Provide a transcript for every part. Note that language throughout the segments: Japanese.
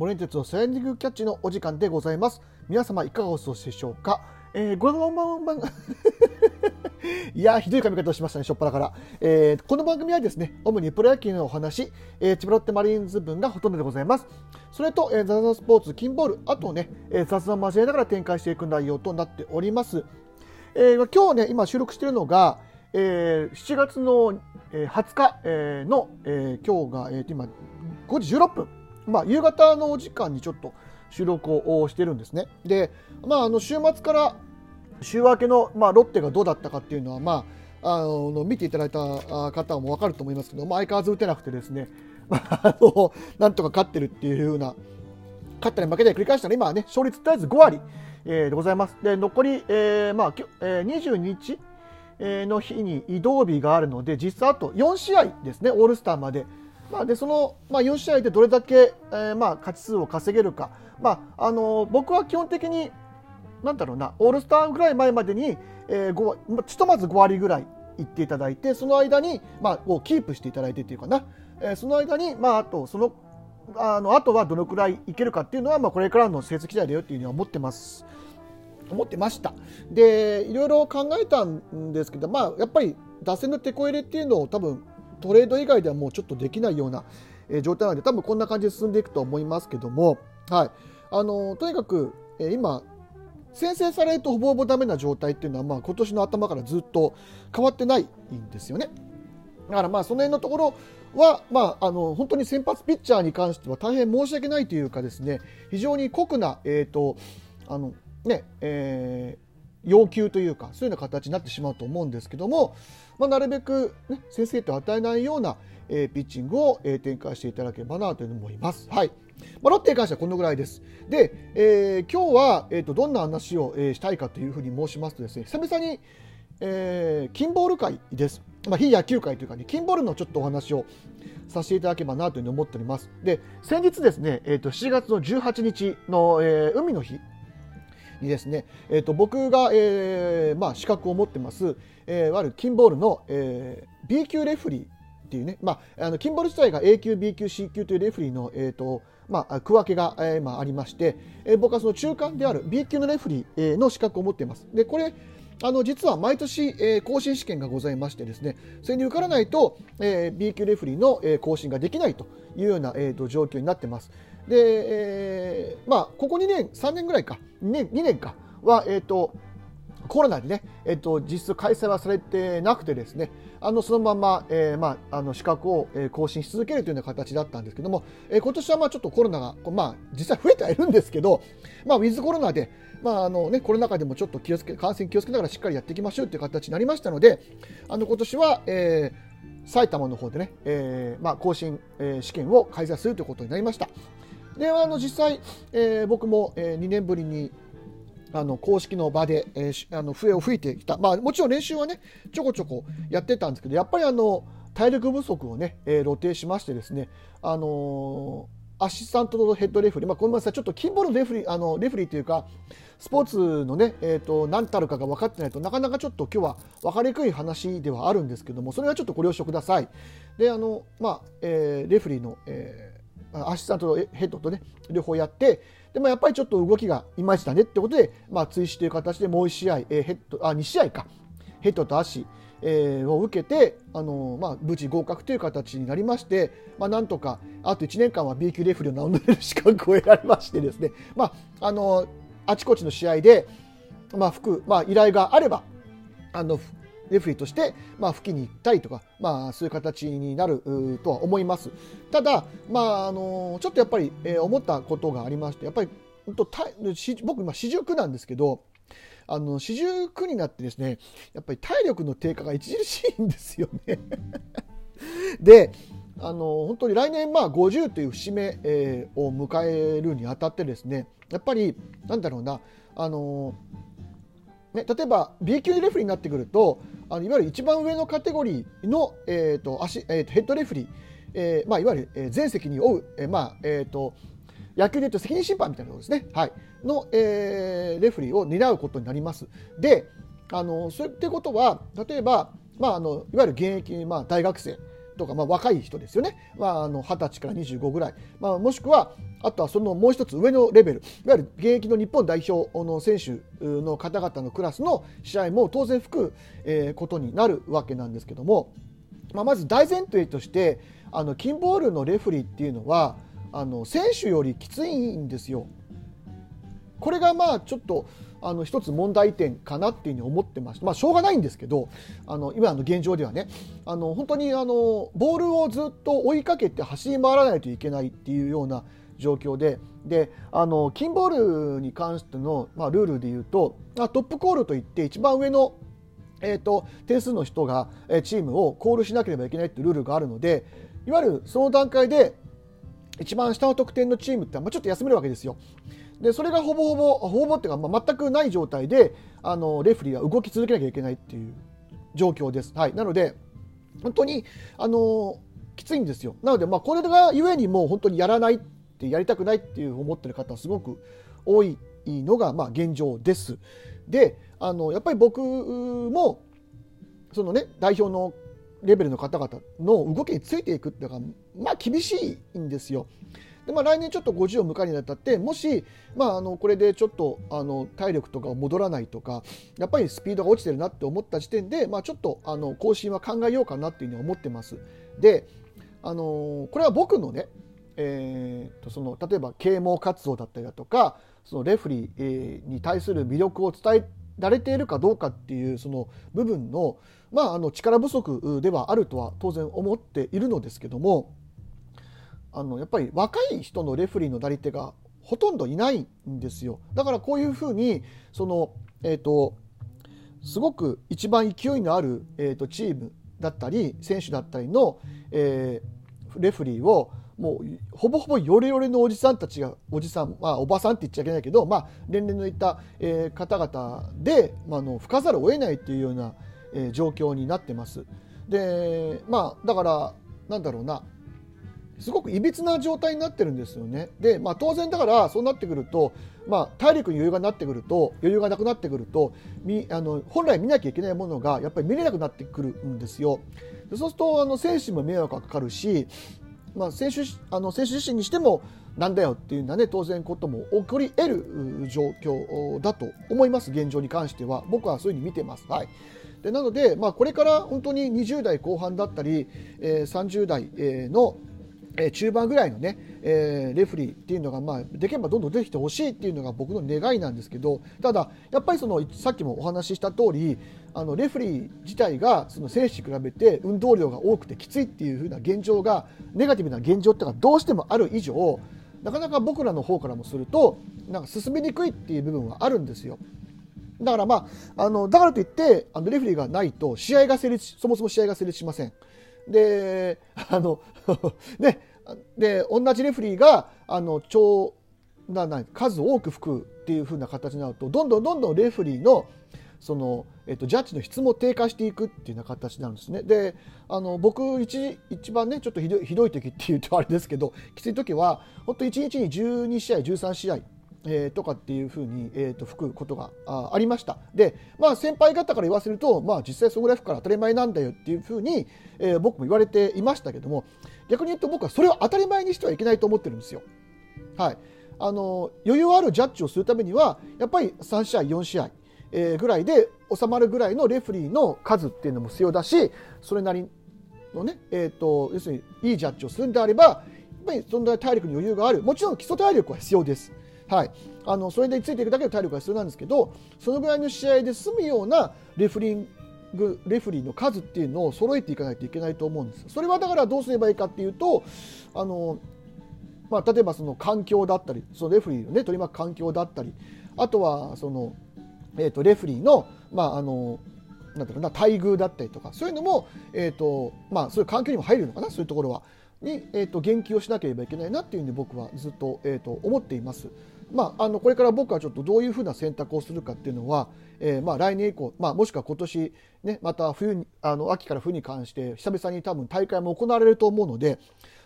モレンテツのスライディングキャッチのお時間でございます。皆様いかがお過ごしでしょうか？えー、ご覧のまま、いや、ひどい髪型をしましたね、しょっぱなから。えー、この番組はですね、主にプロ野球のお話、えー、千葉ロッテマリーンズ分がほとんどでございます。それと、えー、ザザスポーツ、キンボール、あとね、えー、雑談を交えながら展開していく内容となっております。えー、今日ね、今収録しているのが、えー、7月の、20日、の、えー、今日が、えー、今、5時16分。まあ、夕方のお時間にちょっと収録をしてるんですね。で、まあ、あの週末から週明けの、まあ、ロッテがどうだったかっていうのは、まあ、あの見ていただいた方も分かると思いますけど、まあ、相変わらず打てなくてですね、まあ、あのなんとか勝ってるっていうような、勝ったり負けたり繰り返したら、今はね、勝率とりあえず5割、えー、でございます。で、残り、えーまあえー、22日の日に移動日があるので、実際あと4試合ですね、オールスターまで。まあ、でその、まあ、4試合でどれだけ、えーまあ、勝ち数を稼げるか、まああの僕は基本的になんだろうなオールスターぐらい前までに、えー、ひとまず5割ぐらいいっていただいてその間に、まあ、をキープしていただいてっていうかな、えー、その間に、まあ、あとそのあのあとはどのくらいいけるかっていうのは、まあ、これからの成績次第だよっていうふうには思ってます。思ってました。でいろいろ考えたんですけど、まあ、やっぱり打線の手こ入れっていうのを多分トレード以外ではもうちょっとできないような、え状態なので多分こんな感じで進んでいくと思いますけども、はい、あのとにかく、え今先制されるとほぼほぼダメな状態っていうのは、まあ、今年の頭からずっと変わってないんですよね。だからまあその辺のところは、まあ、あの本当に先発ピッチャーに関しては大変申し訳ないというかですね非常に酷な、えーとあのねえー、要求というかそういうような形になってしまうと思うんですけども、まあ、なるべく、ね、先制点を与えないような、えー、ピッチングを、えー、展開していただければなというふうに思います。はいまあ、ロッテに関してはこのぐらいです。で、えー、今日は、えーと、どんな話を、えー、したいかというふうに申しますとですね、久々に、えー、キンボール界です。まあ、非野球界というかね、キンボールのちょっとお話をさせていただければなというふうに思っております。で、先日ですね、えーと、7月の18日の、えー、海の日にですね、えーと、僕が、えーまあ、資格を持ってます、えー、いわゆるキンボールの、えー、B 級レフリーっていうね、まあ、あのキンボール自体が A 級、B 級、C 級というレフリーの、えーとまあ、区分けが、えーまあ、ありまして、えー、僕はその中間である B 級のレフリー、えー、の資格を持っています。でこれあの実は毎年、えー、更新試験がございましてですねそれに受からないと、えー、B 級レフリーの、えー、更新ができないというような、えーと、状況になってます。で、えー、まあここ2年3年ぐらいか。2年 ,2 年か。は、えーと、コロナでね、えーと、実質開催はされてなくてですね。あのそのまま、えーまあ、あの資格を、更新し続けるというような形だったんですけども、えー、今年はまあちょっとコロナが、まあ、実際増えてはいるんですけど、まあ、ウィズコロナで、まああのね、コロナ禍でもちょっと気をつけ感染気をつけながらしっかりやっていきましょうという形になりましたのであの今年は、えー、埼玉の方でね、えーまあ、更新、えー、試験を開催するということになりました。であの実際、えー、僕も、えー、2年ぶりにあの公式の場で、えー、あの笛を吹いてきた、まあ、もちろん練習はねちょこちょこやってたんですけどやっぱりあの体力不足をね、えー、露呈しましてですね、あのー、アシスタントのヘッドレフリー、まあ、ごめんなさい、ちょっと金ボールレフリー、あのレフリーというか、スポーツのね、えーと、何たるかが分かってないとなかなかちょっと今日は分かりにくい話ではあるんですけども、それはちょっとご了承ください。で、あの、まあ、えー、レフリーの、えー、アシスタントヘッドとね、両方やって、でもやっぱりちょっと動きがいまいちだねってことで、まあ、追試という形でもう1試合、え、ヘッドあ2試合か、ヘッドと足、えー、を受けて、あのまあ、無事合格という形になりまして、まあ、なんとかあと1年間は B 級レフリーを名乗れる資格を得られましてですね、まあ、あのあちこちの試合で、まあ、服、まあ、依頼があればあのレフリーとして、まあ、吹きに行ったりとか、まあ、そういう形になるとは思います。ただ、まあ、あのちょっとやっぱり、えー、思ったことがありまして、やっぱり僕、今、四十九なんですけど、あの四十九になってですね、やっぱり体力の低下が著しいんですよね で、あの本当に来年まあ50という節目、えー、を迎えるにあたってですね、やっぱりなんだろうな、あのね、例えば B 級レフリーになってくるとあのいわゆる一番上のカテゴリーの、えーと足えーと、ヘッドレフリー、えーまあ、いわゆる、えー、全責任を負う、えーまあえーと、野球でいうと責任審判みたいなことですね、はい、の、えー、レフリーを担うことになります。であのそういってことは例えば、まあ、あのいわゆる現役、まあ、大学生。とか、まあ、若い人ですよね、まあ、あの20歳から25ぐらい、まあ、もしくはあとはそのもう一つ上のレベル。いわゆる現役の日本代表の選手の方々のクラスの試合も当然吹く、え、ことになるわけなんですけども、まあ、まず大前提としてあのキンボールのレフリーっていうのはあの選手よりきついんですよ。これがまあちょっとあの一つ問題点かなっていうふうに思ってましたまあしょうがないんですけどあの今の現状ではねあの本当にあのボールをずっと追いかけて走り回らないといけないっていうような状況でであのキンボールに関しての、まあ、ルールでいうとトップコールといって一番上のえーと、点数の人がチームをコールしなければいけないっていうルールがあるのでいわゆるその段階で一番下の得点のチームってまあちょっと休めるわけですよ。でそれがほぼほぼほぼっていうか、まあ、全くない状態であのレフリーは動き続けなきゃいけないっていう状況です。はい、なので本当にあのきついんですよ。なので、まあ、これがゆえにもう本当にやらないってやりたくないっていう思ってる方はすごく多いのが、まあ、現状です。であのやっぱり僕もそのね代表のレベルの方々の動きについていくっていうのがまあ厳しいんですよ。でまあ、来年ちょっと50を迎えるにあたってもし、まあ、あのこれでちょっとあの体力とか戻らないとかやっぱりスピードが落ちてるなって思った時点で、まあ、ちょっとあの更新は考えようかなっていうふうに思ってます。であのこれは僕のね、えー、とその例えば啓蒙活動だったりだとかそのレフリーに対する魅力を伝えられているかどうかっていうその部分の,、まあ、あの力不足ではあるとは当然思っているのですけどもあのやっぱり若い人のレフリーのなり手がほとんどいないんですよだからこういうふうにその、えーと、すごく一番勢いのある、えーと、チームだったり選手だったりの、えー、レフリーをもうほぼほぼヨレヨレのおじさんたちがおじさん、まあ、おばさんって言っちゃいけないけど、まあ、年齢のいった、えー、方々で、まあ、の吹かざるを得ないっていうような、えー、状況になってます。でまあだからなんだろうなすごくいびつな状態になってるんですよね。で、まあ、当然だからそうなってくると、まあ、体力に余裕がなってくると余裕がなくなってくるとみあの本来見なきゃいけないものがやっぱり見れなくなってくるんですよ。そうするとあの選手も迷惑がかかるし、まあ、選手あの選手自身にしてもなんだよっていうのはね当然ことも起こり得る状況だと思います現状に関しては僕はそういうふうに見てます。はいでなので、まあ、これから本当に20代後半だったり、えー、30代のえ中盤ぐらいのね、えー、レフリーっていうのが、まあ、できればどんどん出てきてほしいっていうのが僕の願いなんですけどただやっぱりそのさっきもお話しした通りあのレフリー自体がその選手に比べて運動量が多くてきついっていう風な現状がネガティブな現状っていうのがどうしてもある以上なかなか僕らの方からもするとなんか進めにくいっていう部分はあるんですよ。だからまあ、あのだからといってあのレフリーがないと試合が成立そもそも試合が成立しません。であの ねで同じレフリーがあの超なな数多く吹くっていう風な形になるとどんどんどんどんレフリーのその、えっと、ジャッジの質も低下していくっていうような形になるんですね。であの僕一一番ねちょっとひどいひどい時っていうとあれですけどきつい時は本当1日に12試合13試合えー、とかっていうふうに、えー、と吹くことがありましたで、まあ、先輩方から言わせると、まあ、実際そこぐらい吹くから当たり前なんだよっていうふうに、えー、僕も言われていましたけども逆に言うと僕はそれを当たり前にしてはいけないと思ってるんですよ。はい、あの余裕あるジャッジをするためにはやっぱり3試合4試合、えー、ぐらいで収まるぐらいのレフリーの数っていうのも必要だしそれなりのね、えーと、要するにいいジャッジをするんであればやっぱりそんな体力に余裕があるもちろん基礎体力は必要です。はい、あのそれでついていくだけの体力が必要なんですけどそのぐらいの試合で済むようなレフリングレフリーの数っていうのを揃えていかないといけないと思うんです。それはだからどうすればいいかっていうとあの、まあ、例えばその環境だったりそのレフリーの、ね、取り巻く環境だったりあとはその、えーと、レフリーの,、まあ、あのなんていうな待遇だったりとかそういうのも、えーとまあ、そういう環境にも入るのかなそういうところは。に、えーと、言及をしなければいけないなっていうふうに僕はずっと,、えーと思っています。まあ、あのこれから僕はちょっとどういうふうな選択をするかっていうのは、えー、まあ来年以降、まあ、もしくは今年、ね、また冬にあの秋から冬に関して久々に多分大会も行われると思うので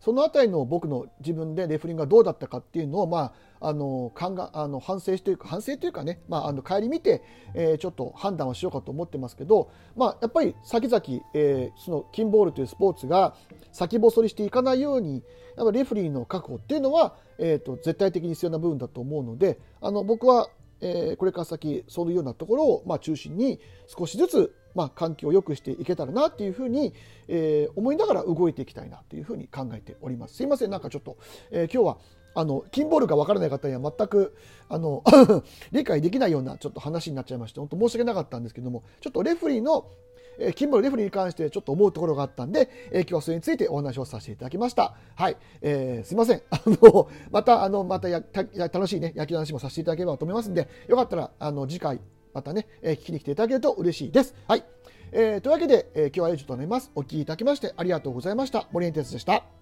その辺りの僕の自分でレフリングがどうだったかっていうのを、まああの考あの反省というか反省というかね、まあ、あの帰り見て、えー、ちょっと判断をしようかと思ってますけど、まあ、やっぱり先々、えー、そのキンボールというスポーツが先細りしていかないようにやっぱレフリーの確保っていうのは、えーと、絶対的に必要な部分だと思うのであの僕は、えー、これから先そういうようなところを、まあ、中心に少しずつまあ、環境を良くしていけたらなっていうふうに、えー、思いながら動いていきたいなというふうに考えております。すいません、なんかちょっと、えー、今日はあのキンボールが分からない方には全くあの 理解できないようなちょっと話になっちゃいまして本当申し訳なかったんですけどもちょっとレフリーのえキンボールレフリーに関してちょっと思うところがあったんで、え今日はそれについてお話をさせていただきました。はい。えー、すいません。あの、また、あの、またや、や楽しいね、野球の話もさせていただければと思いますんで、よかったら、あの、次回、またね、えー、聞きに来ていただけると嬉しいです。はい。えー、というわけで、えー、今日は以上となります。お聞きいただきましてありがとうございました。森エンテスでした。